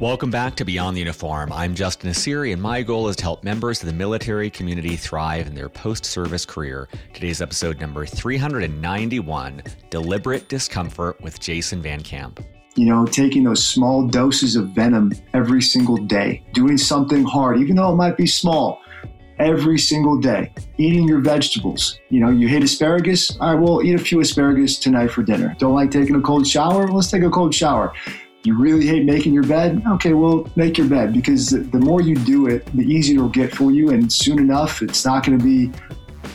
Welcome back to Beyond the Uniform. I'm Justin Nassiri, and my goal is to help members of the military community thrive in their post service career. Today's episode number 391 Deliberate Discomfort with Jason Van Camp. You know, taking those small doses of venom every single day, doing something hard, even though it might be small, every single day, eating your vegetables. You know, you hate asparagus? All right, well, eat a few asparagus tonight for dinner. Don't like taking a cold shower? Let's take a cold shower you really hate making your bed? Okay, well, make your bed because the more you do it, the easier it'll get for you. And soon enough, it's not going to be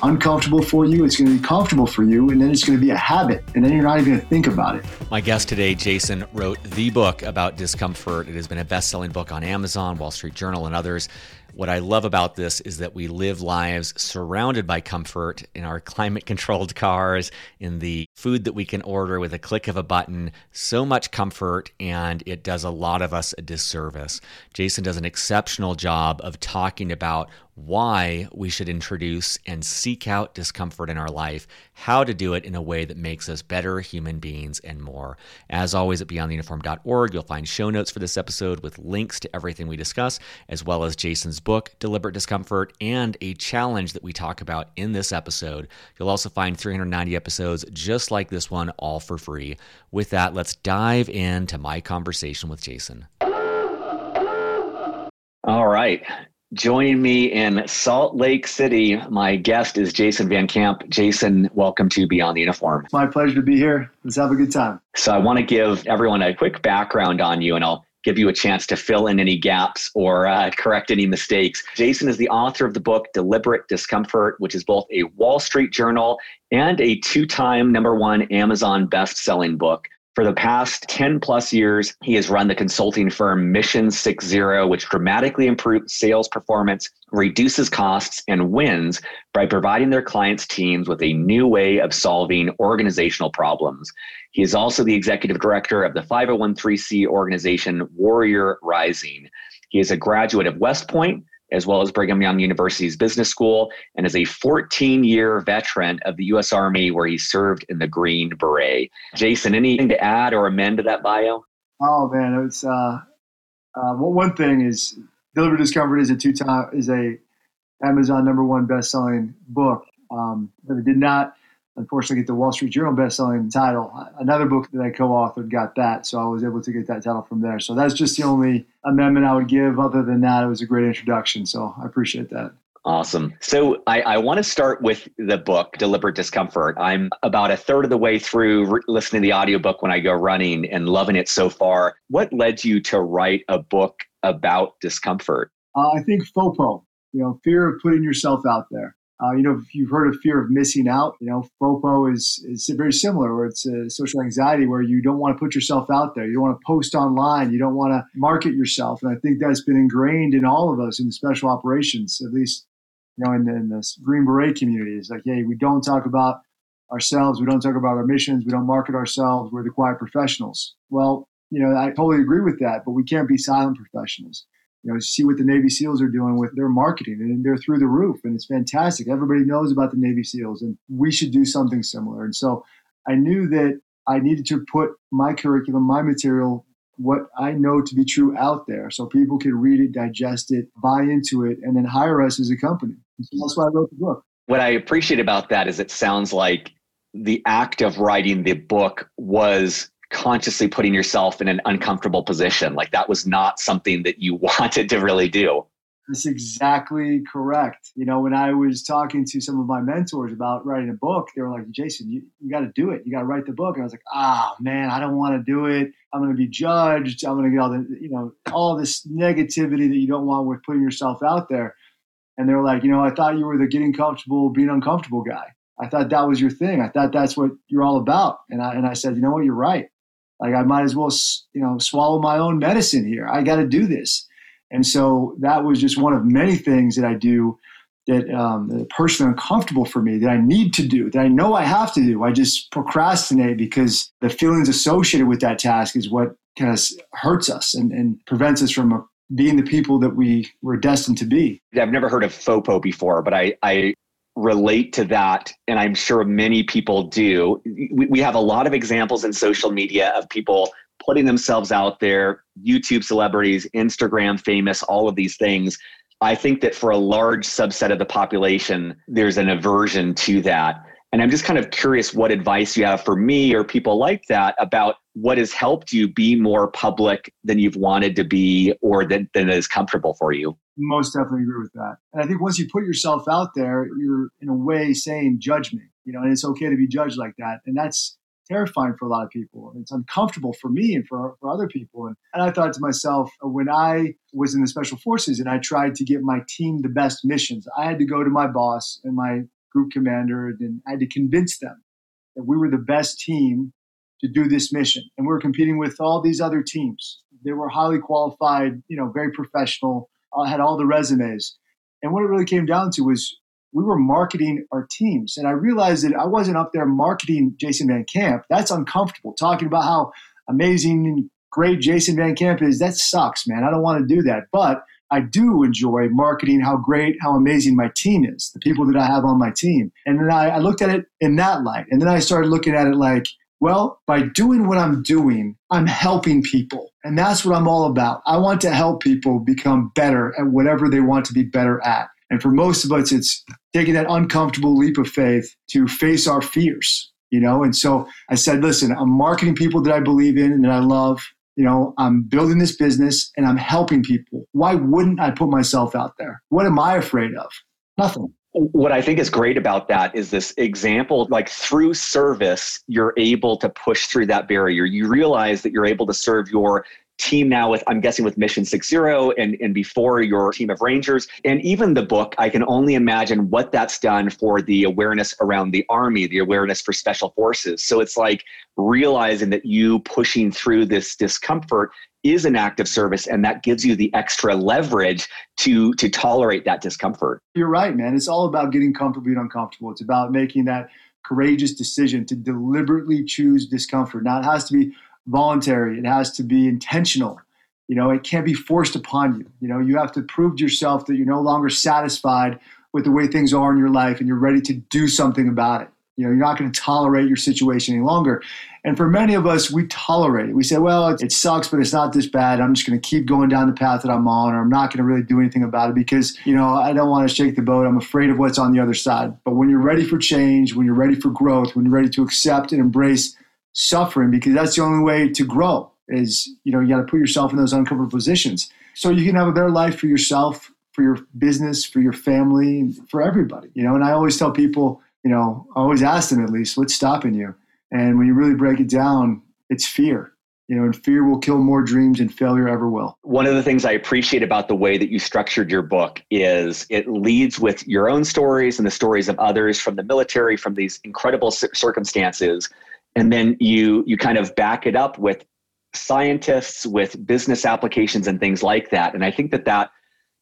uncomfortable for you. It's going to be comfortable for you. And then it's going to be a habit. And then you're not even going to think about it. My guest today, Jason, wrote the book about discomfort. It has been a best selling book on Amazon, Wall Street Journal, and others. What I love about this is that we live lives surrounded by comfort in our climate controlled cars, in the food that we can order with a click of a button. So much comfort, and it does a lot of us a disservice. Jason does an exceptional job of talking about why we should introduce and seek out discomfort in our life, how to do it in a way that makes us better human beings, and more. As always, at beyondtheuniform.org, you'll find show notes for this episode with links to everything we discuss, as well as Jason's book, Deliberate Discomfort, and a challenge that we talk about in this episode. You'll also find 390 episodes just like this one, all for free. With that, let's dive into my conversation with Jason. All right. Joining me in Salt Lake City, my guest is Jason Van Camp. Jason, welcome to Beyond the Uniform. My pleasure to be here. Let's have a good time. So, I want to give everyone a quick background on you, and I'll give you a chance to fill in any gaps or uh, correct any mistakes. Jason is the author of the book Deliberate Discomfort, which is both a Wall Street Journal and a two time number one Amazon best selling book. For the past 10 plus years, he has run the consulting firm Mission 60, which dramatically improves sales performance, reduces costs, and wins by providing their clients' teams with a new way of solving organizational problems. He is also the executive director of the 501c organization Warrior Rising. He is a graduate of West Point as well as Brigham Young University's Business School, and is a 14 year veteran of the U.S. Army where he served in the Green Beret. Jason, anything to add or amend to that bio? Oh, man. It's, uh, uh, well, one thing is Deliberate Discomfort is a two time, is a Amazon number one best selling book. Um, but it did not unfortunately get the Wall Street Journal best-selling title. Another book that I co-authored got that, so I was able to get that title from there. So that's just the only amendment I would give. Other than that, it was a great introduction, so I appreciate that. Awesome. So I, I want to start with the book, Deliberate Discomfort. I'm about a third of the way through re- listening to the audiobook when I go running and loving it so far. What led you to write a book about discomfort? Uh, I think FOPO, you know, fear of putting yourself out there. Uh, you know, if you've heard of fear of missing out, you know, FOPO is, is very similar, where it's a social anxiety where you don't want to put yourself out there. You don't want to post online. You don't want to market yourself. And I think that's been ingrained in all of us in the special operations, at least, you know, in, in the Green Beret community. It's like, hey, we don't talk about ourselves. We don't talk about our missions. We don't market ourselves. We're the quiet professionals. Well, you know, I totally agree with that, but we can't be silent professionals you know, see what the Navy SEALs are doing with their marketing, and they're through the roof, and it's fantastic. Everybody knows about the Navy SEALs, and we should do something similar. And so, I knew that I needed to put my curriculum, my material, what I know to be true out there, so people can read it, digest it, buy into it, and then hire us as a company. So that's why I wrote the book. What I appreciate about that is it sounds like the act of writing the book was consciously putting yourself in an uncomfortable position. Like that was not something that you wanted to really do. That's exactly correct. You know, when I was talking to some of my mentors about writing a book, they were like, Jason, you, you got to do it. You got to write the book. And I was like, ah, oh, man, I don't want to do it. I'm going to be judged. I'm going to get all the, you know, all this negativity that you don't want with putting yourself out there. And they were like, you know, I thought you were the getting comfortable, being uncomfortable guy. I thought that was your thing. I thought that's what you're all about. And I, and I said, you know what, you're right. Like I might as well, you know, swallow my own medicine here. I got to do this. And so that was just one of many things that I do that um, that personally uncomfortable for me that I need to do that I know I have to do. I just procrastinate because the feelings associated with that task is what kind of hurts us and, and prevents us from uh, being the people that we were destined to be. I've never heard of FOPO before, but I, I relate to that and i'm sure many people do we, we have a lot of examples in social media of people putting themselves out there, YouTube celebrities, Instagram famous, all of these things. I think that for a large subset of the population, there's an aversion to that. And I'm just kind of curious what advice you have for me or people like that about what has helped you be more public than you've wanted to be or than, than is comfortable for you. Most definitely agree with that. And I think once you put yourself out there, you're in a way saying, judge me, you know, and it's okay to be judged like that. And that's terrifying for a lot of people. It's uncomfortable for me and for, for other people. And, and I thought to myself, when I was in the special forces and I tried to give my team the best missions, I had to go to my boss and my group commander and I had to convince them that we were the best team to do this mission. And we were competing with all these other teams. They were highly qualified, you know, very professional, uh, had all the resumes. And what it really came down to was we were marketing our teams. And I realized that I wasn't up there marketing Jason Van Camp. That's uncomfortable. Talking about how amazing and great Jason Van Camp is, that sucks, man. I don't want to do that. But I do enjoy marketing how great, how amazing my team is, the people that I have on my team. And then I, I looked at it in that light. And then I started looking at it like, well, by doing what I'm doing, I'm helping people. And that's what I'm all about. I want to help people become better at whatever they want to be better at. And for most of us, it's taking that uncomfortable leap of faith to face our fears, you know? And so I said, listen, I'm marketing people that I believe in and that I love. You know, I'm building this business and I'm helping people. Why wouldn't I put myself out there? What am I afraid of? Nothing. What I think is great about that is this example like through service, you're able to push through that barrier. You realize that you're able to serve your team now with i'm guessing with mission 60 and, and before your team of rangers. And even the book i can only imagine what that's done for the awareness around the army the awareness for special forces. So it's like realizing that you pushing through this discomfort is an act of service and that gives you the extra leverage to to tolerate that discomfort. You're right man. It's all about getting comfortable being uncomfortable. It's about making that courageous decision to deliberately choose discomfort. Now it has to be voluntary. It has to be intentional. You know, it can't be forced upon you. You know, you have to prove to yourself that you're no longer satisfied with the way things are in your life and you're ready to do something about it. You know, you're not going to tolerate your situation any longer. And for many of us, we tolerate it. We say, well, it, sucks, but it's not this bad. I'm just going to keep going down the path that I'm on, or I'm not going to really do anything about it because, you know, I don't want to shake the boat. I'm afraid of what's on the other side. But when you're ready for change, when you're ready for growth, when you're ready to accept and embrace suffering because that's the only way to grow is you know you got to put yourself in those uncomfortable positions. So you can have a better life for yourself for your business for your family for everybody you know? And i always tell people you know i always ask them at least what's stopping you? And when you really break it down it's fear. You know and fear will kill more dreams than failure ever will. One of the things i appreciate about the way that you structured your book is it leads with your own stories and the stories of others from the military from these incredible circumstances and then you you kind of back it up with scientists with business applications and things like that. And i think that that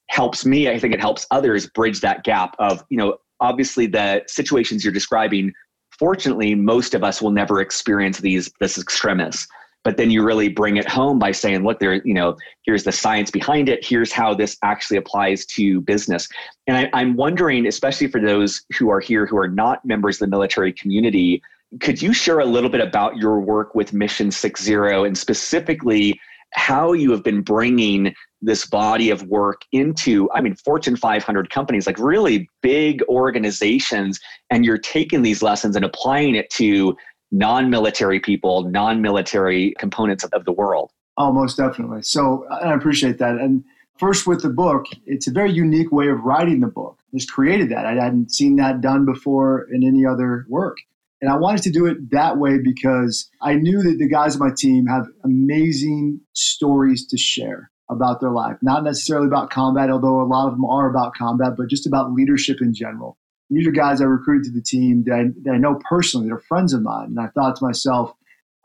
helps me. I think it helps others bridge that gap of you know obviously the situations you're describing fortunately most of us will never experience these this extremis. But then you really bring it home by saying look there you know here's the science behind it. Here's how this actually applies to business. And I, i'm wondering especially for those who are here who are not members of the military community could you share a little bit about your work with Mission 60 and specifically how you have been bringing this body of work into, I mean, Fortune 500 companies, like really big organizations, and you're taking these lessons and applying it to non military people, non military components of the world? Oh, most definitely. So I appreciate that. And first, with the book, it's a very unique way of writing the book. Just created that. I hadn't seen that done before in any other work. And I wanted to do it that way because I knew that the guys on my team have amazing stories to share about their life. Not necessarily about combat, although a lot of them are about combat, but just about leadership in general. These are guys I recruited to the team that I, that I know personally, that are friends of mine. And I thought to myself,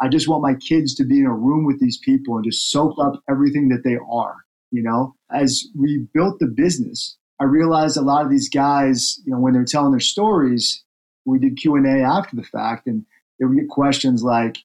I just want my kids to be in a room with these people and just soak up everything that they are. You know, as we built the business, I realized a lot of these guys, you know, when they're telling their stories, we did q&a after the fact and they would get questions like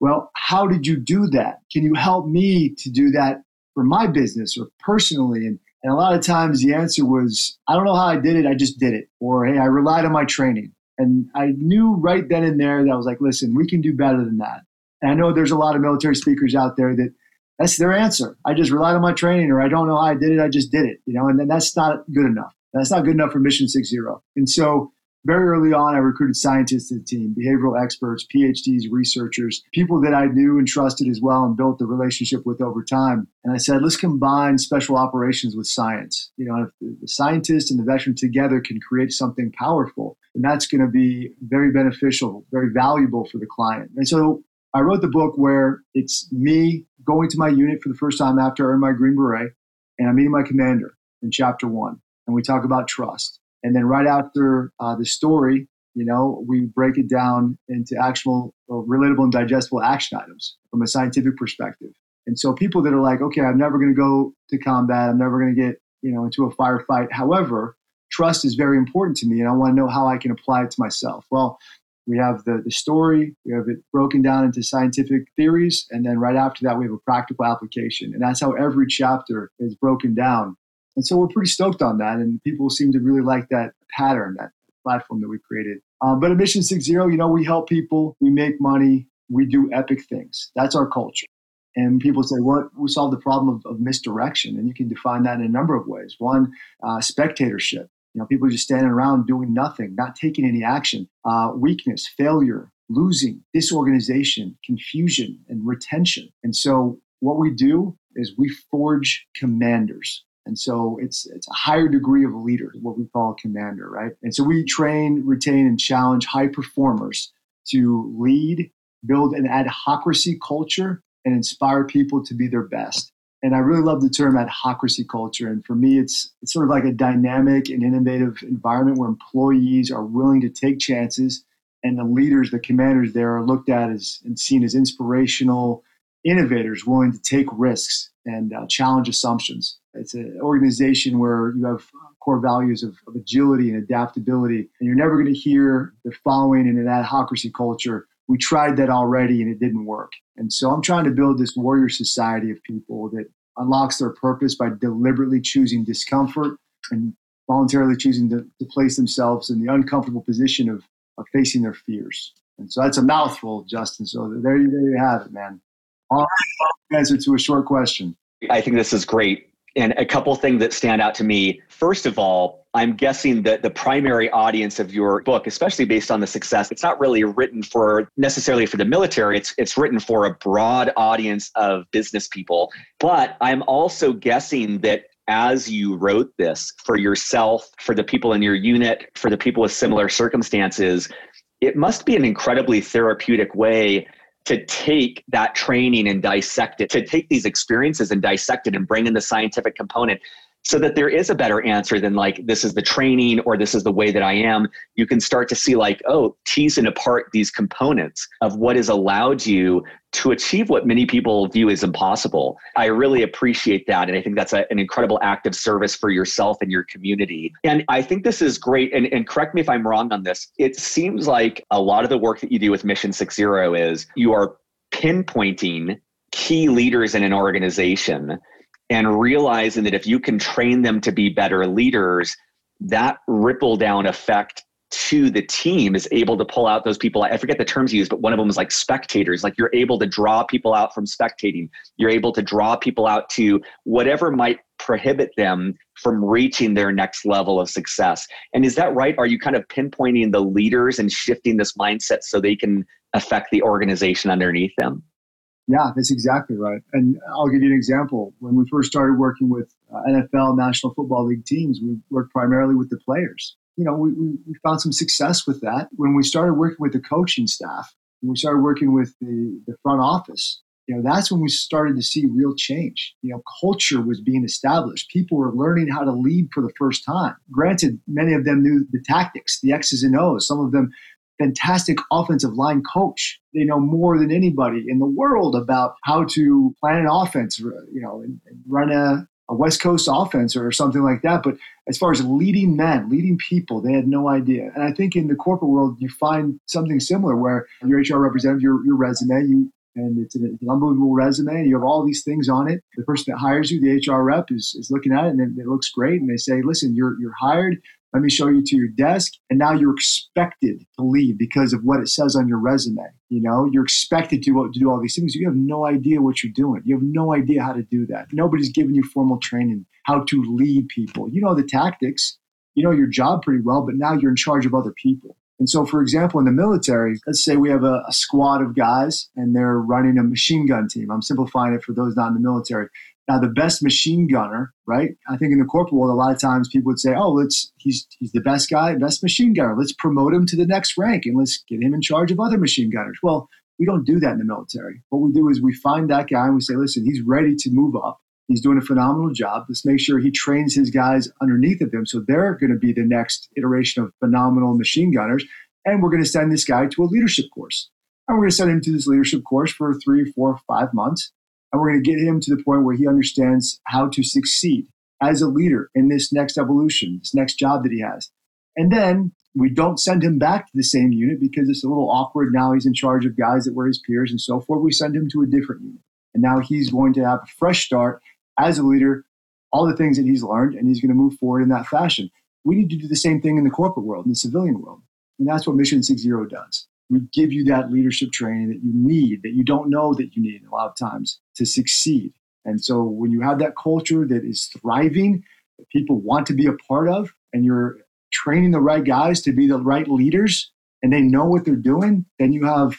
well how did you do that can you help me to do that for my business or personally and, and a lot of times the answer was i don't know how i did it i just did it or hey i relied on my training and i knew right then and there that i was like listen we can do better than that And I know there's a lot of military speakers out there that that's their answer. I just relied on my training, or I don't know how I did it. I just did it, you know, and then that's not good enough. That's not good enough for Mission Six Zero. And so very early on, I recruited scientists to the team, behavioral experts, PhDs, researchers, people that I knew and trusted as well and built the relationship with over time. And I said, let's combine special operations with science. You know, if the scientist and the veteran together can create something powerful, and that's going to be very beneficial, very valuable for the client. And so I wrote the book where it's me going to my unit for the first time after I earned my Green Beret, and I'm meeting my commander in chapter one. And we talk about trust. And then right after uh, the story, you know, we break it down into actual, relatable, and digestible action items from a scientific perspective. And so people that are like, okay, I'm never going to go to combat, I'm never going to get, you know, into a firefight. However, trust is very important to me, and I want to know how I can apply it to myself. Well, we have the, the story, we have it broken down into scientific theories, and then right after that, we have a practical application. And that's how every chapter is broken down. And so we're pretty stoked on that. And people seem to really like that pattern, that platform that we created. Um, but at Mission Six Zero, you know, we help people, we make money, we do epic things. That's our culture. And people say, what we solve the problem of, of, misdirection? And you can define that in a number of ways. One, uh, spectatorship. You know, people just standing around doing nothing, not taking any action. Uh, weakness, failure, losing, disorganization, confusion, and retention. And so what we do is we forge commanders. And so it's it's a higher degree of a leader, what we call a commander, right? And so we train, retain, and challenge high performers to lead, build an adhocracy culture, and inspire people to be their best. And I really love the term adhocracy culture. And for me, it's it's sort of like a dynamic and innovative environment where employees are willing to take chances, and the leaders, the commanders there, are looked at as and seen as inspirational innovators willing to take risks and uh, challenge assumptions. It's an organization where you have core values of, of agility and adaptability, and you're never going to hear the following in an ad adhocracy culture. We tried that already and it didn't work. And so I'm trying to build this warrior society of people that unlocks their purpose by deliberately choosing discomfort and voluntarily choosing to, to place themselves in the uncomfortable position of, of facing their fears. And so that's a mouthful, Justin. So there, there you have it, man. All answer to a short question. I think this is great. And a couple things that stand out to me. First of all, I'm guessing that the primary audience of your book, especially based on the success, it's not really written for necessarily for the military. It's it's written for a broad audience of business people. But I'm also guessing that as you wrote this for yourself, for the people in your unit, for the people with similar circumstances, it must be an incredibly therapeutic way to take that training and dissect it, to take these experiences and dissect it and bring in the scientific component so that there is a better answer than like this is the training or this is the way that I am. You can start to see like, oh, teasing apart these components of what has allowed you to achieve what many people view as impossible. I really appreciate that. And I think that's a, an incredible act of service for yourself and your community. And I think this is great. And, and correct me if I'm wrong on this. It seems like a lot of the work that you do with Mission Six Zero is you are pinpointing key leaders in an organization and realizing that if you can train them to be better leaders, that ripple down effect to the team is able to pull out those people. I forget the terms used, but one of them is like spectators. Like you're able to draw people out from spectating. You're able to draw people out to whatever might prohibit them from reaching their next level of success. And is that right? Are you kind of pinpointing the leaders and shifting this mindset so they can affect the organization underneath them? Yeah, that's exactly right. And I'll give you an example. When we first started working with uh, NFL, National Football League teams, we worked primarily with the players. You know, we, we found some success with that. When we started working with the coaching staff, when we started working with the, the front office, you know, that's when we started to see real change. You know, culture was being established. People were learning how to lead for the first time. Granted, many of them knew the tactics, the X's and O's. Some of them fantastic offensive line coach. They know more than anybody in the world about how to plan an offense, you know, and, and run a, a West Coast offense or something like that. But as far as leading men, leading people, they had no idea. And I think in the corporate world, you find something similar where your HR representative, your, your resume, you and it's an, unbelievable resume. You have all these things on it. The person that hires you, the HR rep, is, is looking at it and it looks great. And they say, listen, you're, you're hired. Let me show you to your desk. And now you're expected to lead because of what it says on your resume. You know, you're expected to, to do all these things. You have no idea what you're doing. You have no idea how to do that. Nobody's giving you formal training how to lead people. You know the tactics, you know your job pretty well, but now you're in charge of other people. And so, for example, in the military, let's say we have a, a, squad of guys and they're running a machine gun team. I'm simplifying it for those not in the military. Now, the best machine gunner, right? I think in the corporate world, a lot of times people would say, "Oh, let's he's he's the best guy, best machine gunner. Let's promote him to the next rank and let's get him in charge of other machine gunners." Well, we don't do that in the military. What we do is we find that guy and we say, "Listen, he's ready to move up. He's doing a phenomenal job. Let's make sure he trains his guys underneath of him so they're going to be the next iteration of phenomenal machine gunners. And we're going to send this guy to a leadership course. And we're going to send him to this leadership course for three, four, five months. And we're going to get him to the point where he understands how to succeed as a leader in this next evolution, this next job that he has. And then we don't send him back to the same unit because it's a little awkward. Now he's in charge of guys that were his peers and so forth. We send him to a different unit. And now he's going to have a fresh start as a leader, all the things that he's learned, and he's going to move forward in that fashion. We need to do the same thing in the corporate world, in the civilian world. And that's what Mission Six Zero does. We give you that leadership training that you need, that you don't know that you need a lot of times to succeed. And so when you have that culture that is thriving, that people want to be a part of, and you're training the right guys to be the right leaders, and they know what they're doing, then you have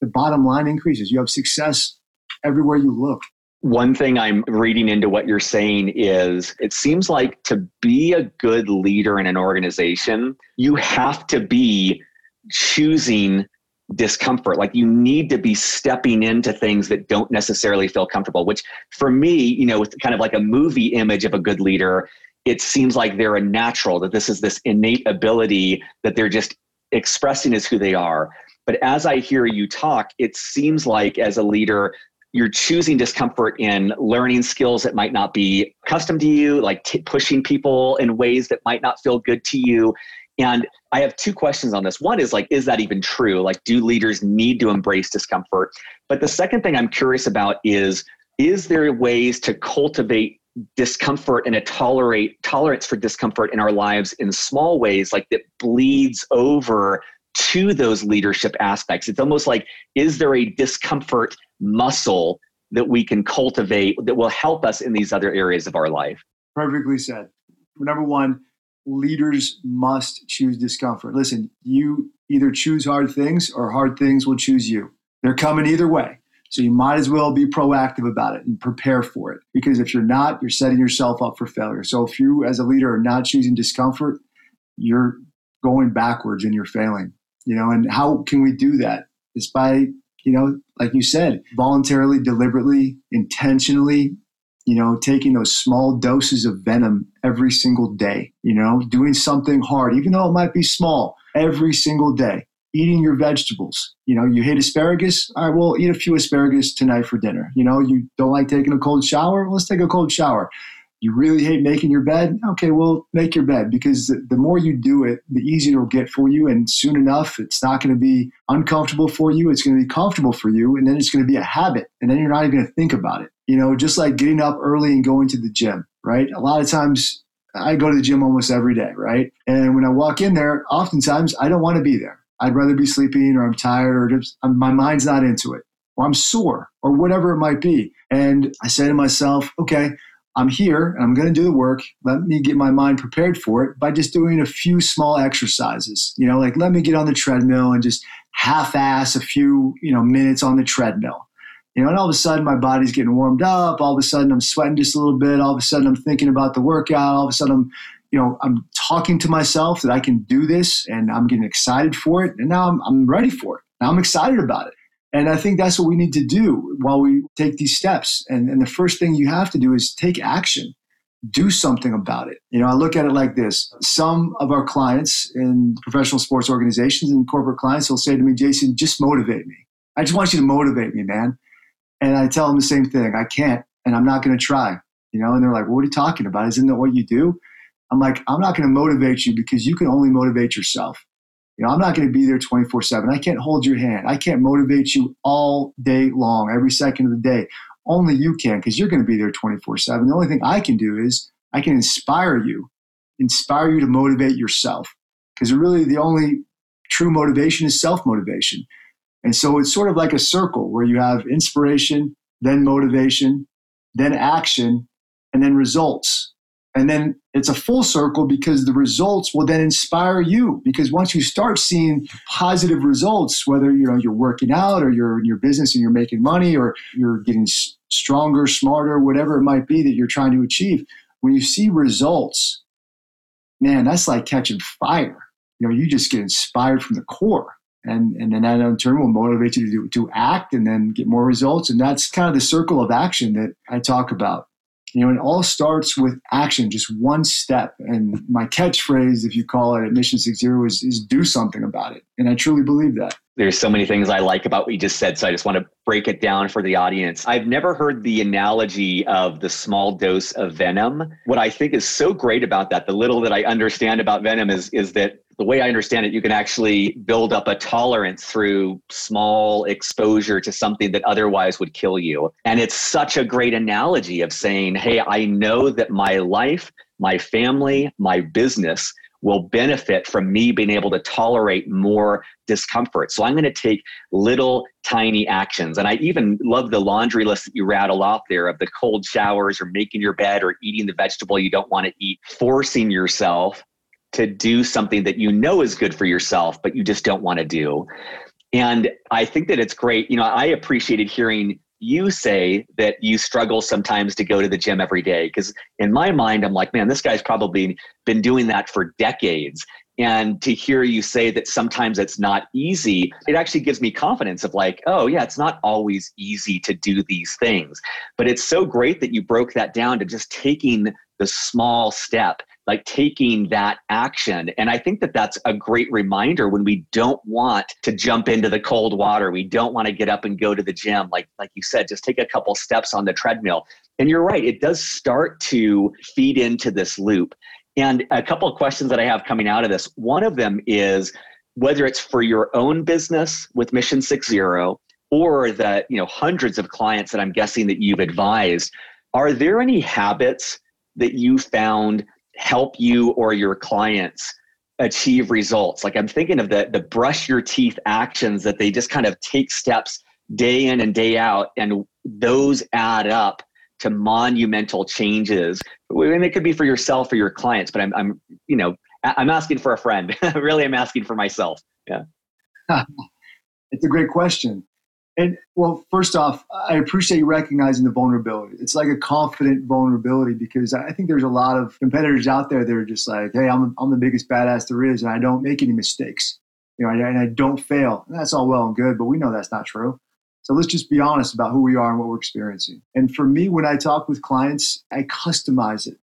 the bottom line increases. You have success everywhere you look. One thing I'm reading into what you're saying is it seems like to be a good leader in an organization, you have to be choosing discomfort. Like you need to be stepping into things that don't necessarily feel comfortable, which for me, you know, with kind of like a movie image of a good leader, it seems like they're a natural, that this is this innate ability that they're just expressing as who they are. But as I hear you talk, it seems like as a leader, you're choosing discomfort in learning skills that might not be custom to you, like t- pushing people in ways that might not feel good to you. And I have two questions on this. One is like, is that even true? Like, do leaders need to embrace discomfort? But the second thing I'm curious about is, is there ways to cultivate discomfort and a tolerate tolerance for discomfort in our lives in small ways, like that bleeds over to those leadership aspects? It's almost like, is there a discomfort muscle that we can cultivate that will help us in these other areas of our life. Perfectly said. Number one, leaders must choose discomfort. Listen, you either choose hard things or hard things will choose you. They're coming either way. So you might as well be proactive about it and prepare for it. Because if you're not, you're setting yourself up for failure. So if you, as a leader, are not choosing discomfort, you're going backwards and you're failing. You know, and how can we do that? It's by you know, like you said, voluntarily, deliberately, intentionally, you know, taking those small doses of venom every single day, you know, doing something hard, even though it might be small, every single day. Eating your vegetables. You know, you hate asparagus. All right, well, eat a few asparagus tonight for dinner. You know, you don't like taking a cold shower. Let's take a cold shower you really hate making your bed okay well make your bed because the, more you do it the easier it'll get for you and soon enough it's not going to be uncomfortable for you it's going to be comfortable for you and then it's going to be a habit and then you're not even going to think about it you know just like getting up early and going to the gym right a lot of times i go to the gym almost every day right and when i walk in there oftentimes i don't want to be there i'd rather be sleeping or i'm tired or just my mind's not into it or i'm sore or whatever it might be and i say to myself okay I'm here and I'm going to do the work. Let me get my mind prepared for it by just doing a few small exercises. You know, like let me get on the treadmill and just half ass a few, you know, minutes on the treadmill. You know, and all of a sudden my body's getting warmed up. All of a sudden I'm sweating just a little bit. All of a sudden I'm thinking about the workout. All of a sudden I'm, you know, I'm talking to myself that I can do this and I'm getting excited for it. And now I'm, I'm ready for it. Now I'm excited about it. And I think that's what we need to do while we take these steps. And, and the first thing you have to do is take action, do something about it. You know, I look at it like this some of our clients in professional sports organizations and corporate clients will say to me, Jason, just motivate me. I just want you to motivate me, man. And I tell them the same thing I can't, and I'm not going to try. You know, and they're like, well, what are you talking about? Isn't that what you do? I'm like, I'm not going to motivate you because you can only motivate yourself. You know, I'm not going to be there 24 7. I can't hold your hand. I can't motivate you all day long, every second of the day. Only you can because you're going to be there 24 7. The only thing I can do is I can inspire you inspire you to motivate yourself. Because really, the only true motivation is self motivation. And so it's sort of like a circle where you have inspiration, then motivation, then action, and then results. And then it's a full circle because the results will then inspire you. Because once you start seeing positive results, whether you know you're working out or you're in your business and you're making money or you're getting stronger, smarter, whatever it might be that you're trying to achieve, when you see results, man, that's like catching fire. You know, you just get inspired from the core. And, and then that in turn will motivate you to, to act and then get more results. And that's kind of the circle of action that I talk about. You know, it all starts with action, just one step. And my catchphrase, if you call it at Mission Six Zero, is, is do something about it. And I truly believe that. There's so many things I like about what you just said. So I just want to break it down for the audience. I've never heard the analogy of the small dose of venom. What I think is so great about that, the little that I understand about venom is, is that the way I understand it, you can actually build up a tolerance through small exposure to something that otherwise would kill you. And it's such a great analogy of saying, hey, I know that my life, my family, my business will benefit from me being able to tolerate more discomfort. So I'm going to take little tiny actions. And I even love the laundry list that you rattle off there of the cold showers or making your bed or eating the vegetable you don't want to eat, forcing yourself to do something that you know is good for yourself, but you just don't want to do. And I think that it's great. You know, I appreciated hearing you say that you struggle sometimes to go to the gym every day. Because in my mind, I'm like, man, this guy's probably been doing that for decades. And to hear you say that sometimes it's not easy, it actually gives me confidence of like, oh, yeah, it's not always easy to do these things. But it's so great that you broke that down to just taking the small step like taking that action. And I think that that's a great reminder when we don't want to jump into the cold water. We don't want to get up and go to the gym. Like, like you said, just take a couple steps on the treadmill. And you're right, it does start to feed into this loop. And a couple of questions that I have coming out of this. One of them is whether it's for your own business with Mission Six Zero or the you know hundreds of clients that I'm guessing that you've advised, are there any habits that you found help you or your clients achieve results. Like I'm thinking of the the brush your teeth actions that they just kind of take steps day in and day out, and those add up to monumental changes. And it could be for yourself or your clients, but I'm I'm you know I'm asking for a friend. really, I'm asking for myself. Yeah. it's a great question. And well, first off, I appreciate you recognizing the vulnerability. It's like a confident vulnerability because I think there's a lot of competitors out there that are just like, hey, I'm, I'm the biggest badass there is, and I don't make any mistakes, you know, and I don't fail. And that's all well and good, but we know that's not true. So let's just be honest about who we are and what we're experiencing. And for me, when I talk with clients, I customize it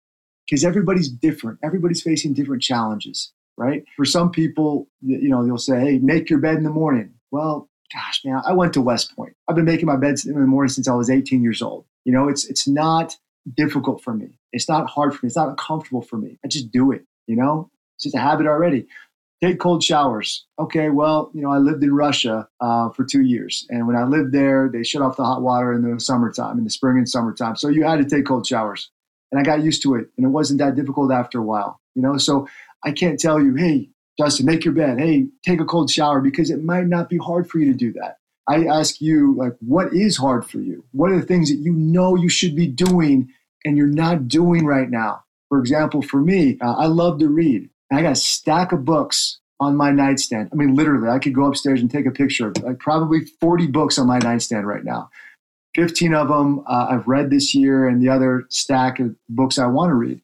because everybody's different. Everybody's facing different challenges, right? For some people, you know, they'll say, hey, make your bed in the morning. Well, gosh, man, I went to West Point. I've been making my beds in the morning since I was 18 years old. You know, it's it's not difficult for me. It's not hard for me. It's not uncomfortable for me. I just do it. You know, it's just a habit already. Take cold showers. Okay, well, you know, I lived in Russia uh, for two years, and when I lived there, they shut off the hot water in the summertime, in the spring and summertime. So you had to take cold showers, and I got used to it, and it wasn't that difficult after a while. You know, so I can't tell you, hey, Justin, make your bed. Hey, take a cold shower because it might not be hard for you to do that. I ask you, like, what is hard for you? What are the things that you know you should be doing and you're not doing right now? For example, for me, uh, I love to read. I got a stack of books on my nightstand. I mean, literally, I could go upstairs and take a picture of like probably 40 books on my nightstand right now. 15 of them uh, I've read this year, and the other stack of books I want to read.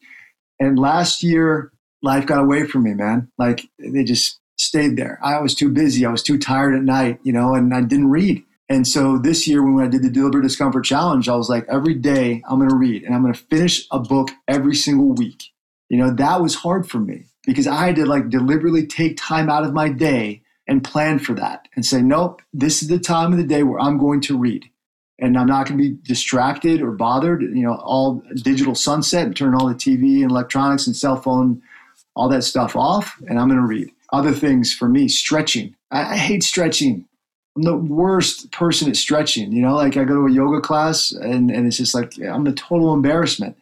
And last year, life got away from me, man. Like they just stayed there. I was too busy. I was too tired at night, you know, and I didn't read. And so this year, when I did the Deliberate Discomfort Challenge, I was like, every day I'm going to read and I'm going to finish a book every single week. You know, that was hard for me because I had to like deliberately take time out of my day and plan for that and say, nope, this is the time of the day where I'm going to read. And I'm not going to be distracted or bothered, you know, all digital sunset and turn all the TV and electronics and cell phone all that stuff off and I'm going to read. Other things for me, stretching. I, I, hate stretching. I'm the worst person at stretching. You know, like I go to a yoga class and, and it's just like I'm a total embarrassment.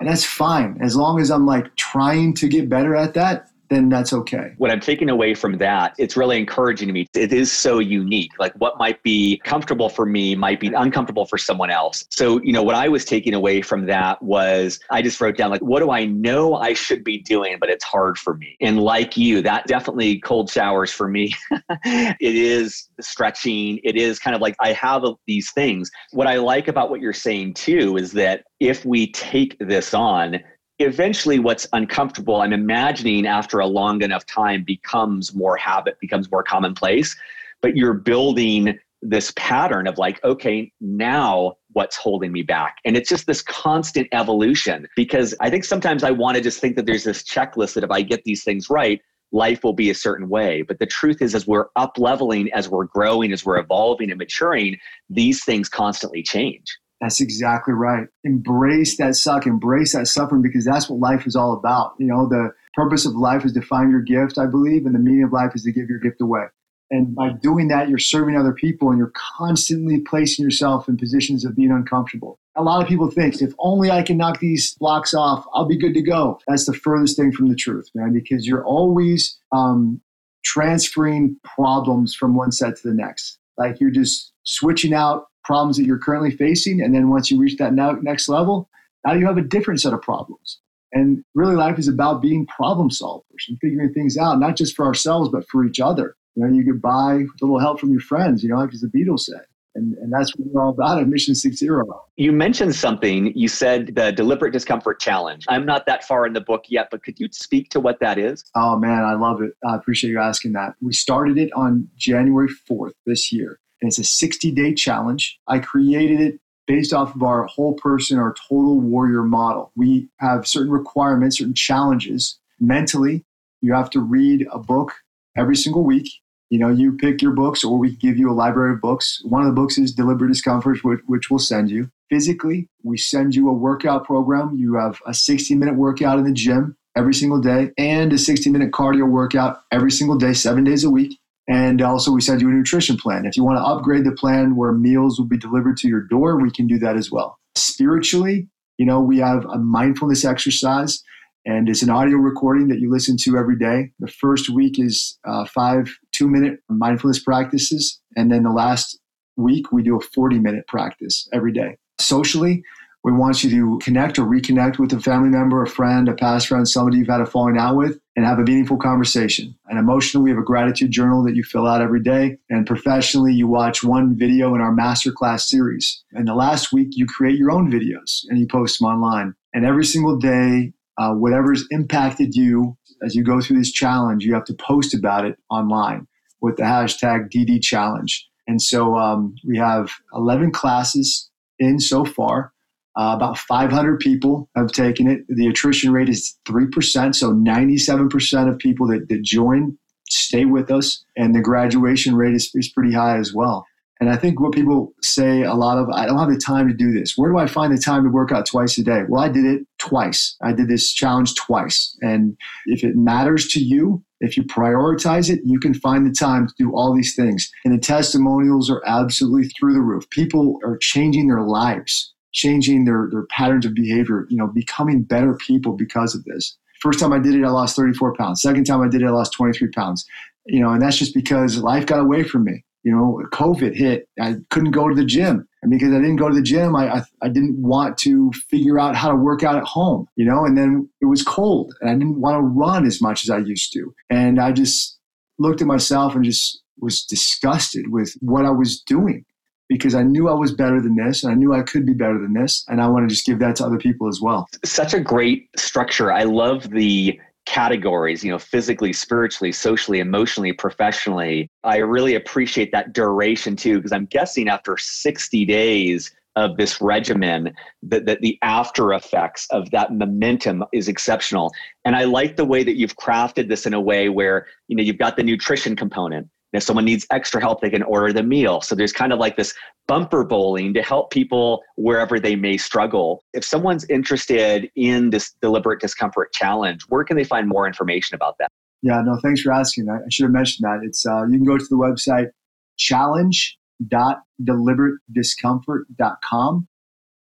And that's fine. As long as I'm like trying to get better at that, then that's okay. What I'm taking away from that, it's really encouraging to me. It is so unique. Like what might be comfortable for me might be uncomfortable for someone else. So, you know, what I was taking away from that was I just wrote down, like, what do I know I should be doing, but it's hard for me? And like you, that definitely cold showers for me. it is stretching. It is kind of like I have these things. What I like about what you're saying too is that if we take this on, eventually what's uncomfortable i'm imagining after a long enough time becomes more habit becomes more commonplace. But you're building this pattern of like okay now what's holding me back? And it's just this constant evolution because i think sometimes i want to just think that there's this checklist that if i get these things right life will be a certain way. But the truth is as we're up leveling as we're growing as we're evolving and maturing these things constantly change that's exactly right. Embrace that suck, embrace that suffering because that's what life is all about. You know, the purpose of life is to find your gift, I believe, and the meaning of life is to give your gift away. And by doing that, you're serving other people and you're constantly placing yourself in positions of being uncomfortable. A lot of people think if only I can knock these blocks off, I'll be good to go. That's the furthest thing from the truth, man, because you're always um, transferring problems from one set to the next. Like you're just switching out problems that you're currently facing. And then once you reach that next level, now you have a different set of problems. And really, life is about being problem solvers and figuring things out, not just for ourselves, but for each other. You know, you could buy a little help from your friends, you know, like as the Beatles said. And, and that's what we're all about at Mission Six Zero. You mentioned something. You said the deliberate discomfort challenge. I'm not that far in the book yet, but could you speak to what that is? Oh man, I love it. I appreciate you asking that. We started it on January 4th this year and it's a 60 day challenge. I created it based off of our whole person, our total warrior model. We have certain requirements, certain challenges. Mentally, you have to read a book every single week. You know, you pick your books, or we give you a library of books. One of the books is Deliberate Discomfort, which, which we'll send you. Physically, we send you a workout program. You have a 60 minute workout in the gym every single day and a 60 minute cardio workout every single day, seven days a week. And also, we send you a nutrition plan. If you want to upgrade the plan where meals will be delivered to your door, we can do that as well. Spiritually, you know, we have a mindfulness exercise, and it's an audio recording that you listen to every day. The first week is uh, five two minute mindfulness practices. And then the last week, we do a 40 minute practice every day. Socially, we want you to connect or reconnect with a family member, a friend, a past friend, somebody you've had a falling out with, and have a meaningful conversation. And emotionally, we have a gratitude journal that you fill out every day. And professionally, you watch one video in our masterclass series. And the last week, you create your own videos and you post them online. And every single day, uh, whatever's impacted you as you go through this challenge, you have to post about it online with the hashtag DD Challenge. And so um, we have 11 classes in so far. Uh, about 500 people have taken it. The attrition rate is 3%. So 97% of people that, that join stay with us. And the graduation rate is, is pretty high as well. And I think what people say a lot of, I don't have the time to do this. Where do I find the time to work out twice a day? Well, I did it twice. I did this challenge twice. And if it matters to you, if you prioritize it, you can find the time to do all these things. And the testimonials are absolutely through the roof. People are changing their lives changing their, their patterns of behavior, you know, becoming better people because of this. First time I did it, I lost 34 pounds. Second time I did it, I lost 23 pounds. You know, and that's just because life got away from me. You know, COVID hit. I couldn't go to the gym. And because I didn't go to the gym, I, I, I didn't want to figure out how to work out at home, you know, and then it was cold and I didn't want to run as much as I used to. And I just looked at myself and just was disgusted with what I was doing because I knew I was better than this and I knew I could be better than this. And I want to just give that to other people as well. Such a great structure. I love the categories, you know, physically, spiritually, socially, emotionally, professionally. I really appreciate that duration too, because I'm guessing after 60 days, of this regimen that, that the after effects of that momentum is exceptional and i like the way that you've crafted this in a way where you know you've got the nutrition component if someone needs extra help, they can order the meal. So there's kind of like this bumper bowling to help people wherever they may struggle. If someone's interested in this deliberate discomfort challenge, where can they find more information about that? Yeah, no, thanks for asking. I, should have mentioned that. It's uh, you can go to the website challenge.deliberategediscomfort.com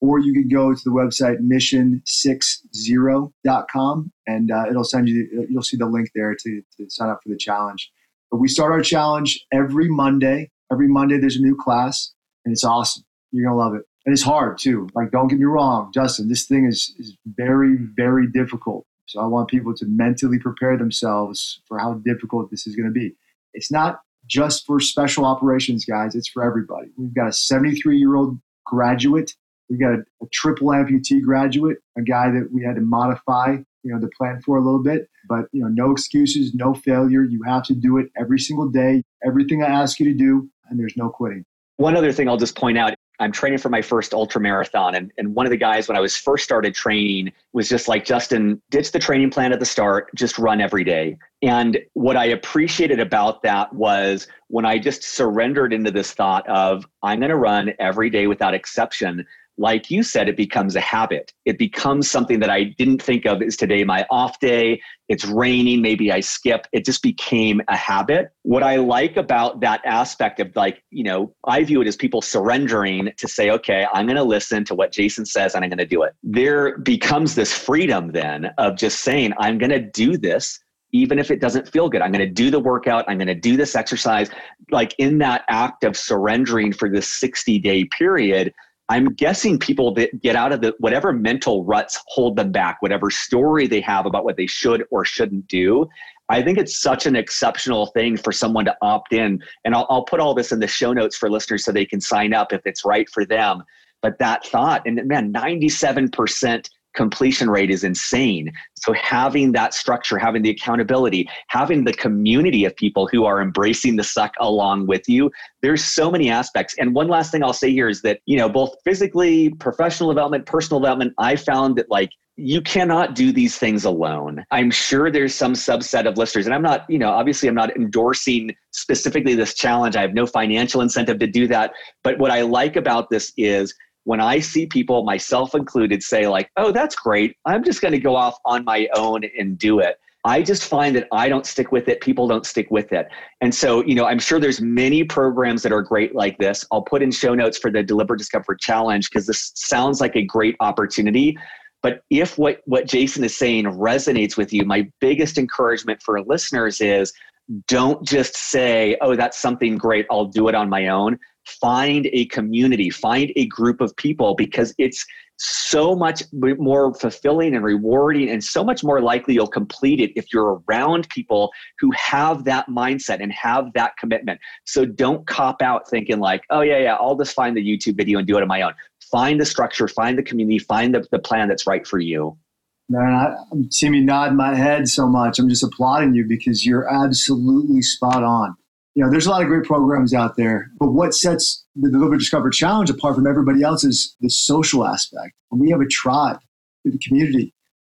or you can go to the website mission60.com and uh, it'll send you, you'll see the link there to, to sign up for the challenge. But we start our challenge every Monday. Every Monday, there's a new class, and it's awesome. You're going to love it. And it's hard too. Like, don't get me wrong, Justin, this thing is, is very, very difficult. So I want people to mentally prepare themselves for how difficult this is going to be. It's not just for special operations guys, it's for everybody. We've got a 73 year old graduate, we've got a, a, triple amputee graduate, a guy that we had to modify, you know, the plan for a little bit. But you know, no excuses, no failure. You have to do it every single day, everything I ask you to do, and there's no quitting. One other thing I'll just point out I'm training for my first ultra marathon. And, and one of the guys, when I was first started training, was just like, Justin, ditch the training plan at the start, just run every day. And what I appreciated about that was when I just surrendered into this thought of, I'm going to run every day without exception like you said, it becomes a habit. It becomes something that I didn't think of as today my off day. It's raining, maybe I skip. It just became a habit. What I like about that aspect of like, you know, I view it as people surrendering to say, okay, I'm going to listen to what Jason says and I'm going to do it. There becomes this freedom then of just saying, I'm going to do this even if it doesn't feel good. I'm going to do the workout. I'm going to do this exercise. Like in that act of surrendering for this 60 day period, I'm guessing people that get out of the whatever mental ruts hold them back, whatever story they have about what they should or shouldn't do. I think it's such an exceptional thing for someone to opt in. And I'll, I'll put all this in the show notes for listeners so they can sign up if it's right for them. But that thought, and man, 97% completion rate is insane. So having that structure, having the accountability, having the community of people who are embracing the suck along with you, there's so many aspects. And one last thing I'll say here is that, you know, both physically, professional development, personal development, I found that like you cannot do these things alone. I'm sure there's some subset of listeners, and I'm not, you know, obviously I'm not endorsing specifically this challenge. I have no financial incentive to do that. But what I like about this is when I see people, myself included, say, like, oh, that's great. I'm just going to go off on my own and do it. I just find that I don't stick with it. People don't stick with it. And so, you know, I'm sure there's many programs that are great like this. I'll put in show notes for the Deliberate Discomfort Challenge because this sounds like a great opportunity. But if what, what Jason is saying resonates with you, my biggest encouragement for listeners is don't just say, oh, that's something great. I'll do it on my own find a community, find a group of people because it's so much more fulfilling and rewarding and so much more likely you'll complete it if you're around people who have that mindset and have that commitment. So don't cop out thinking like, oh yeah, yeah, I'll just find the YouTube video and do it on my own. Find the structure, find the community, find the, the plan that's right for you. Man, I, I'm me nod my head so much. I'm just applauding you because you're absolutely spot on you know, there's a lot of great programs out there, but what sets the Deliberate Discomfort Challenge apart from everybody else is the social aspect. We have a tribe, the community.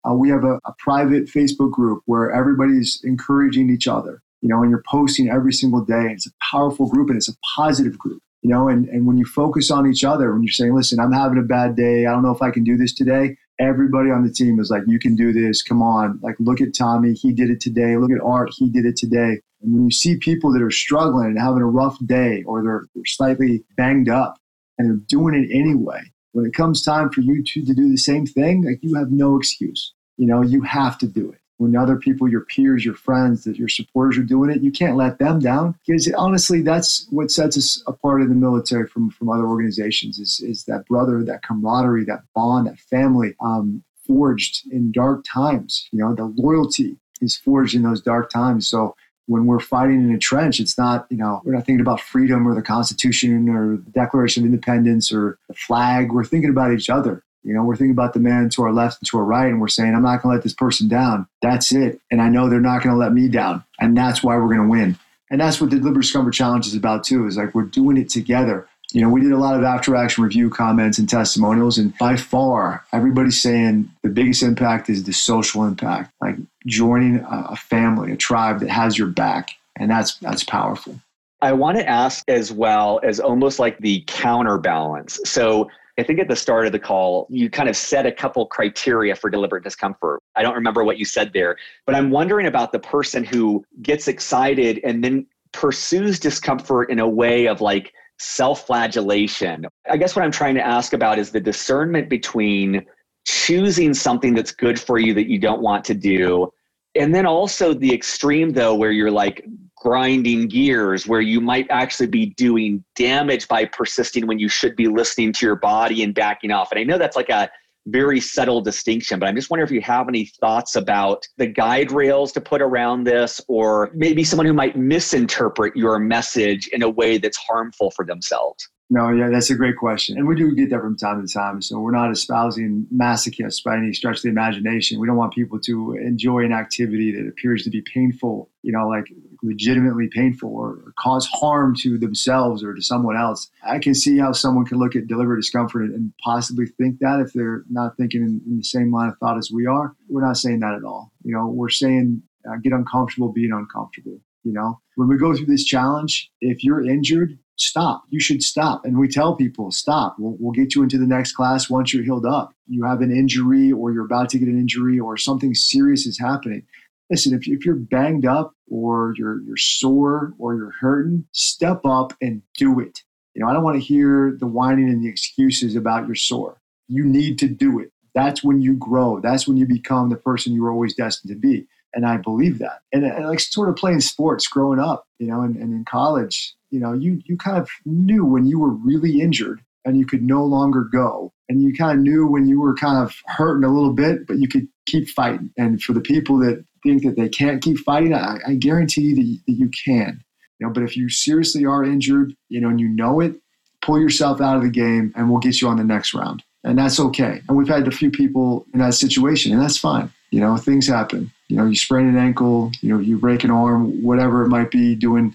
Uh, we have a, a private Facebook group where everybody's encouraging each other, you know, and you're posting every single day. It's a powerful group and it's a positive group, you know, and, and when you focus on each other, when you're saying, listen, I'm having a bad day, I don't know if I can do this today, everybody on the team is like, you can do this. Come on. Like, look at Tommy. He did it today. Look at Art. He did it today. And when you see people that are struggling and having a rough day or they're, they're slightly banged up and they're doing it anyway, when it comes time for you to, to do the same thing, like you have no excuse. You know, you have to do it. When other people, your peers, your friends, that your supporters are doing it, you can't let them down. Because honestly, that's what sets us apart in the military from, from other organizations is, is that brother, that camaraderie, that bond, that family um, forged in dark times. You know, the loyalty is forged in those dark times. So when we're fighting in a trench, it's not, you know, we're not thinking about freedom or the Constitution or the Declaration of Independence or the flag. We're thinking about each other. You know, we're thinking about the man to our left and to our right, and we're saying, I'm not going to let this person down. That's it. And I know they're not going to let me down. And that's why we're going to win. And that's what the Deliberate Discomfort Challenge is about, too, is like we're doing it together. You know, we did a lot of after action review comments and testimonials, and by far, everybody's saying the biggest impact is the social impact, like joining a family, a tribe that has your back. And that's that's powerful. I want to ask as well as almost like the counterbalance. So I think at the start of the call, you kind of set a couple criteria for deliberate discomfort. I don't remember what you said there, but I'm wondering about the person who gets excited and then pursues discomfort in a way of like self flagellation. I guess what I'm trying to ask about is the discernment between choosing something that's good for you that you don't want to do. And then also the extreme, though, where you're like grinding gears, where you might actually be doing damage by persisting when you should be listening to your body and backing off. And I know that's like a very subtle distinction, but I'm just wondering if you have any thoughts about the guide rails to put around this, or maybe someone who might misinterpret your message in a way that's harmful for themselves. No, yeah, that's a great question. And we do get that from time to time. So we're not espousing masochists by any stretch of the imagination. We don't want people to enjoy an activity that appears to be painful, you know, like legitimately painful or, cause harm to themselves or to someone else. I can see how someone can look at deliberate discomfort and possibly think that if they're not thinking in, in the same line of thought as we are. We're not saying that at all. You know, we're saying uh, get uncomfortable being uncomfortable. You know, when we go through this challenge, if you're injured, stop. You should stop. And we tell people, stop. We'll, we'll get you into the next class once you're healed up. You have an injury or you're about to get an injury or something serious is happening. Listen, if, if you're banged up or you're, you're sore or you're hurting, step up and do it. You know, I don't want to hear the whining and the excuses about your sore. You need to do it. That's when you grow. That's when you become the person you were always destined to be. And I believe that. And, and like sort of playing sports growing up, you know, and, and in college, you know, you you kind of knew when you were really injured and you could no longer go. And you kind of knew when you were kind of hurting a little bit, but you could keep fighting. And for the people that think that they can't keep fighting, I, I guarantee you that, that you can. You know, but if you seriously are injured, you know, and you know it, pull yourself out of the game and we'll get you on the next round. And that's okay. And we've had a few people in that situation, and that's fine. You know, things happen. You know, you sprain an ankle, you know, you break an arm, whatever it might be, doing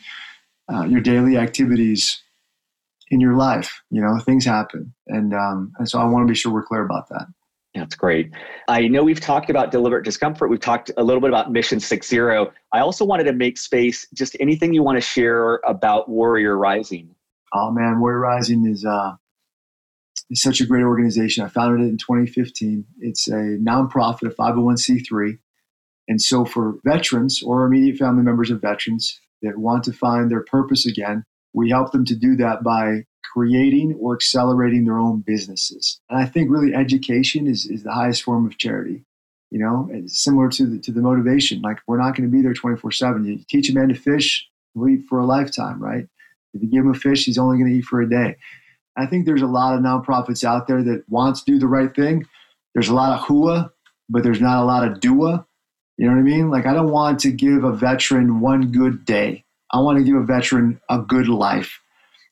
uh, your daily activities in your life. You know, things happen, and um, and so I want to be sure we're clear about that. That's great. I know we've talked about deliberate discomfort. We've talked a little bit about Mission Six Zero. I also wanted to make space. Just anything you want to share about Warrior Rising. Oh man, Warrior Rising is uh, is such a great organization. I founded it in 2015. It's a nonprofit, a 501c3. And so for veterans or immediate family members of veterans, that want to find their purpose again, we help them to do that by creating or accelerating their own businesses. And I think really education is, is the highest form of charity. You know, it's similar to the, to the motivation. Like we're not going to be there 24 seven. You teach a man to fish, he'll eat for a lifetime, right? If you give him a fish, he's only going to eat for a day. I think there's a lot of nonprofits out there that want to do the right thing. There's a lot of hua, but there's not a lot of dua. You know what I mean? Like, I don't want to give a veteran one good day. I want to give a veteran a good life.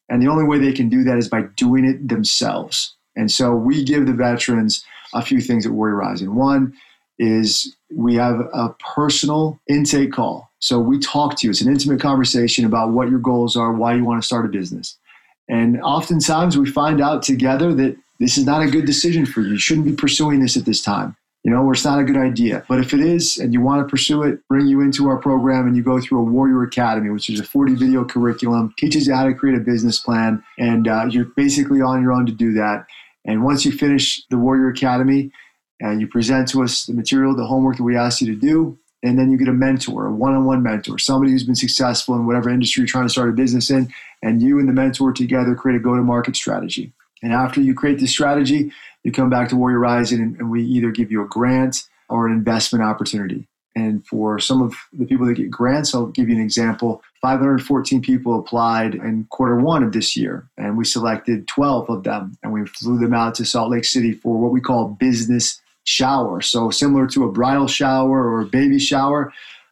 And the only way they can do that is by doing it themselves. And so we give the veterans a few things at Warrior Rising. One is we have a personal intake call. So we talk to you. It's an intimate conversation about what your goals are, why you want to start a business. And oftentimes we find out together that this is not a good decision for you. You shouldn't be pursuing this at this time you know, where it's not a good idea. But if it is and you want to pursue it, bring you into our program and you go through a Warrior Academy, which is a 40 video curriculum, teaches you how to create a business plan. And uh, you're basically on your own to do that. And once you finish the Warrior Academy and you present to us the material, the homework that we ask you to do, and then you get a mentor, a one-on-one mentor, somebody who's been successful in whatever industry you're trying to start a business in, and you and the mentor together create a go-to-market strategy. And after you create this strategy, you come back to Warrior Rising and, and we either give you a grant or an investment opportunity. And for some of the people that get grants, I'll give you an example. 514 people applied in quarter one of this year, and we selected 12 of them, and we flew them out to Salt Lake City for what we call business shower. So similar to a bridal shower or a baby shower,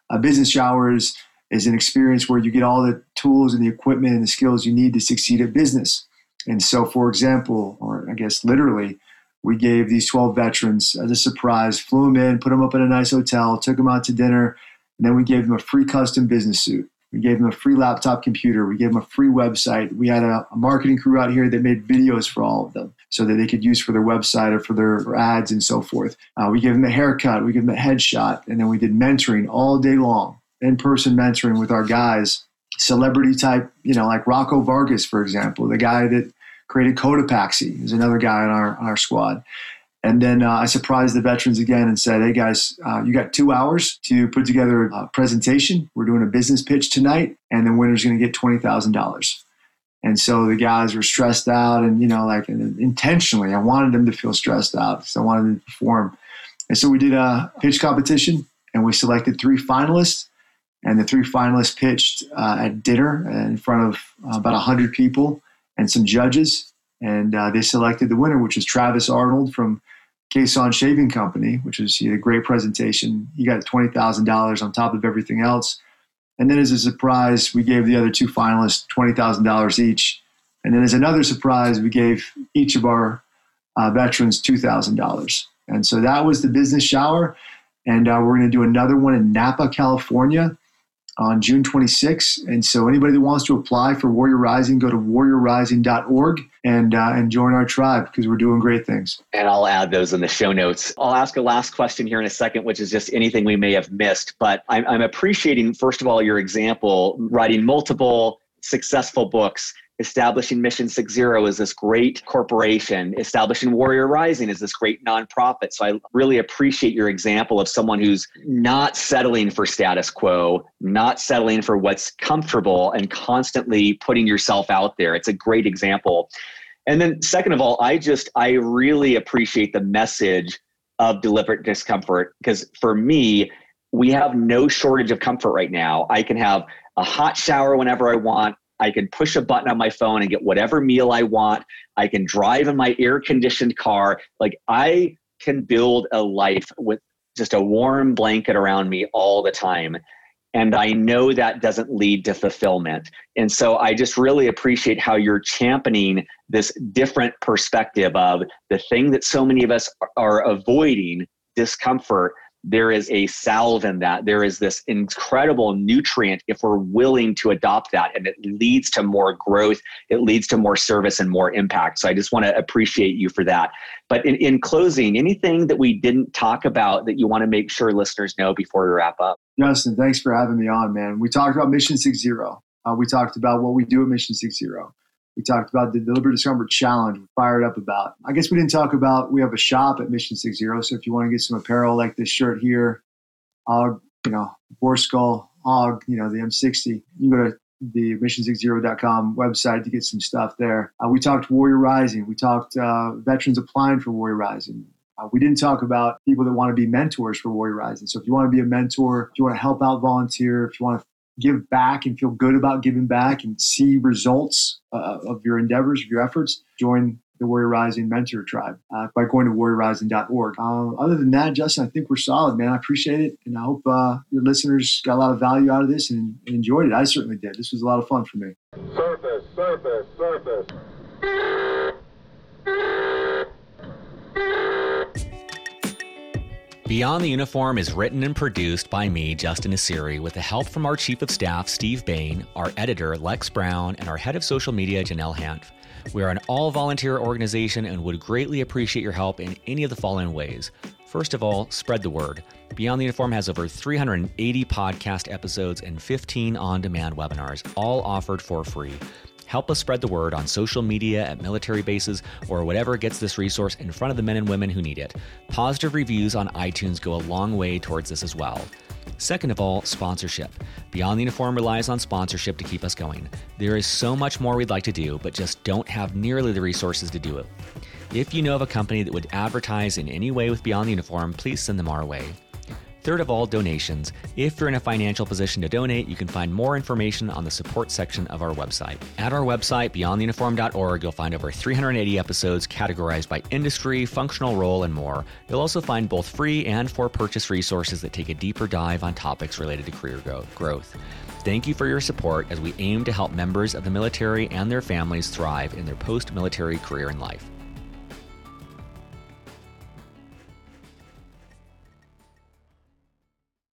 a business shower is, is an experience where you get all the tools and the equipment and the skills you need to succeed at business. And so, for example, or I guess literally, we gave these 12 veterans as a surprise, flew them in, put them up in a nice hotel, took them out to dinner, and then we gave them a free custom business suit. We gave them a free laptop computer. We gave them a free website. We had a, a, marketing crew out here that made videos for all of them so that they could use for their website or for their ads and so forth. Uh, we gave them a haircut. We gave them a headshot. And then we did mentoring all day long, in person mentoring with our guys, celebrity type, you know, like Rocco Vargas, for example, the guy that created Cotopaxi is another guy on our on our squad. And then uh, I surprised the veterans again and said, "Hey guys, uh, you got two hours to put together a presentation. We're doing a business pitch tonight, and the winner's going to get twenty thousand dollars." And so the guys were stressed out and, you know, like intentionally, I wanted them to feel stressed out because I wanted them to perform. And so we did a pitch competition and we selected three finalists. And the three finalists pitched uh, at dinner in front of uh, about 100 people and some judges. And uh, they selected the winner, which is Travis Arnold from Cason Shaving Company, which was a great presentation. He got $20,000 on top of everything else. And then as a surprise, we gave the other two finalists $20,000 each. And then as another surprise, we gave each of our uh, veterans $2,000. And so that was the business shower. And uh, we're going to do another one in Napa, California on June 26th. And so anybody that wants to apply for Warrior Rising, go to warriorrising.org and uh, and join our tribe because we're doing great things. And I'll add those in the show notes. I'll ask a last question here in a second, which is just anything we may have missed. But I'm, I'm appreciating, first of all, your example, writing multiple successful books establishing Mission Six Zero is this great corporation, establishing Warrior Rising is this great nonprofit. So I really appreciate your example of someone who's not settling for status quo, not settling for what's comfortable, and constantly putting yourself out there. It's a great example. And then, second of all, I just, I really appreciate the message of deliberate discomfort because for me, we have no shortage of comfort right now. I can have a hot shower whenever I want. I can push a button on my phone and get whatever meal I want. I can drive in my air conditioned car. Like I can build a life with just a warm blanket around me all the time. And I know that doesn't lead to fulfillment. And so I just really appreciate how you're championing this different perspective of the thing that so many of us are avoiding discomfort there is a salve in that. There is this incredible nutrient if we're willing to adopt that, and it leads to more growth. It leads to more service and more impact. So I just want to appreciate you for that. But in, in closing, anything that we didn't talk about that you want to make sure listeners know before we wrap up? Justin, thanks for having me on, man. We talked about Mission Six Zero. Uh, we talked about what we do at Mission Six Zero. We talked about the Deliberate Discomfort Challenge. We're fired up about. I guess we didn't talk about. We have a shop at Mission Six Zero. So if you want to get some apparel like this shirt here, Og, you know, Boar Skull, Og, you know, the M60, you go to the mission60.com website to get some stuff there. Uh, we talked Warrior Rising. We talked uh, veterans applying for Warrior Rising. Uh, we didn't talk about people that want to be mentors for Warrior Rising. So if you want to be a mentor, if you want to help out volunteer, if you want to give back and feel good about giving back and see results uh, of your endeavors, of your efforts, join the Warrior Rising Mentor Tribe uh, by going to warriorrising.org. Uh, other than that, Justin, I think we're solid, man. I appreciate it. And I hope uh, your listeners got a lot of value out of this and, and enjoyed it. I certainly did. This was a lot of fun for me. Surface, surface, surface. Beyond the Uniform is written and produced by me, Justin Nassiri, with the help from our Chief of Staff, Steve Bain, our editor, Lex Brown, and our Head of Social Media, Janelle Hanf. We are an all volunteer organization and would greatly appreciate your help in any of the following ways. First of all, spread the word. Beyond the Uniform has over 380 podcast episodes and 15 on demand webinars, all offered for free. Help us spread the word on social media at military bases or whatever gets this resource in front of the men and women who need it. Positive reviews on iTunes go a long way towards this as well. Second of all, sponsorship. Beyond the Uniform relies on sponsorship to keep us going. There is so much more we'd like to do, but just don't have nearly the resources to do it. If you know of a company that would advertise in any way with Beyond the Uniform, please send them our way. Third of all, donations. If you're in a financial position to donate, you can find more information on the support section of our website. At our website, beyondtheuniform.org, you'll find over 380 episodes categorized by industry, functional role, and more. You'll also find both free and for purchase resources that take a deeper dive on topics related to career growth. Thank you for your support as we aim to help members of the military and their families thrive in their post military career and life.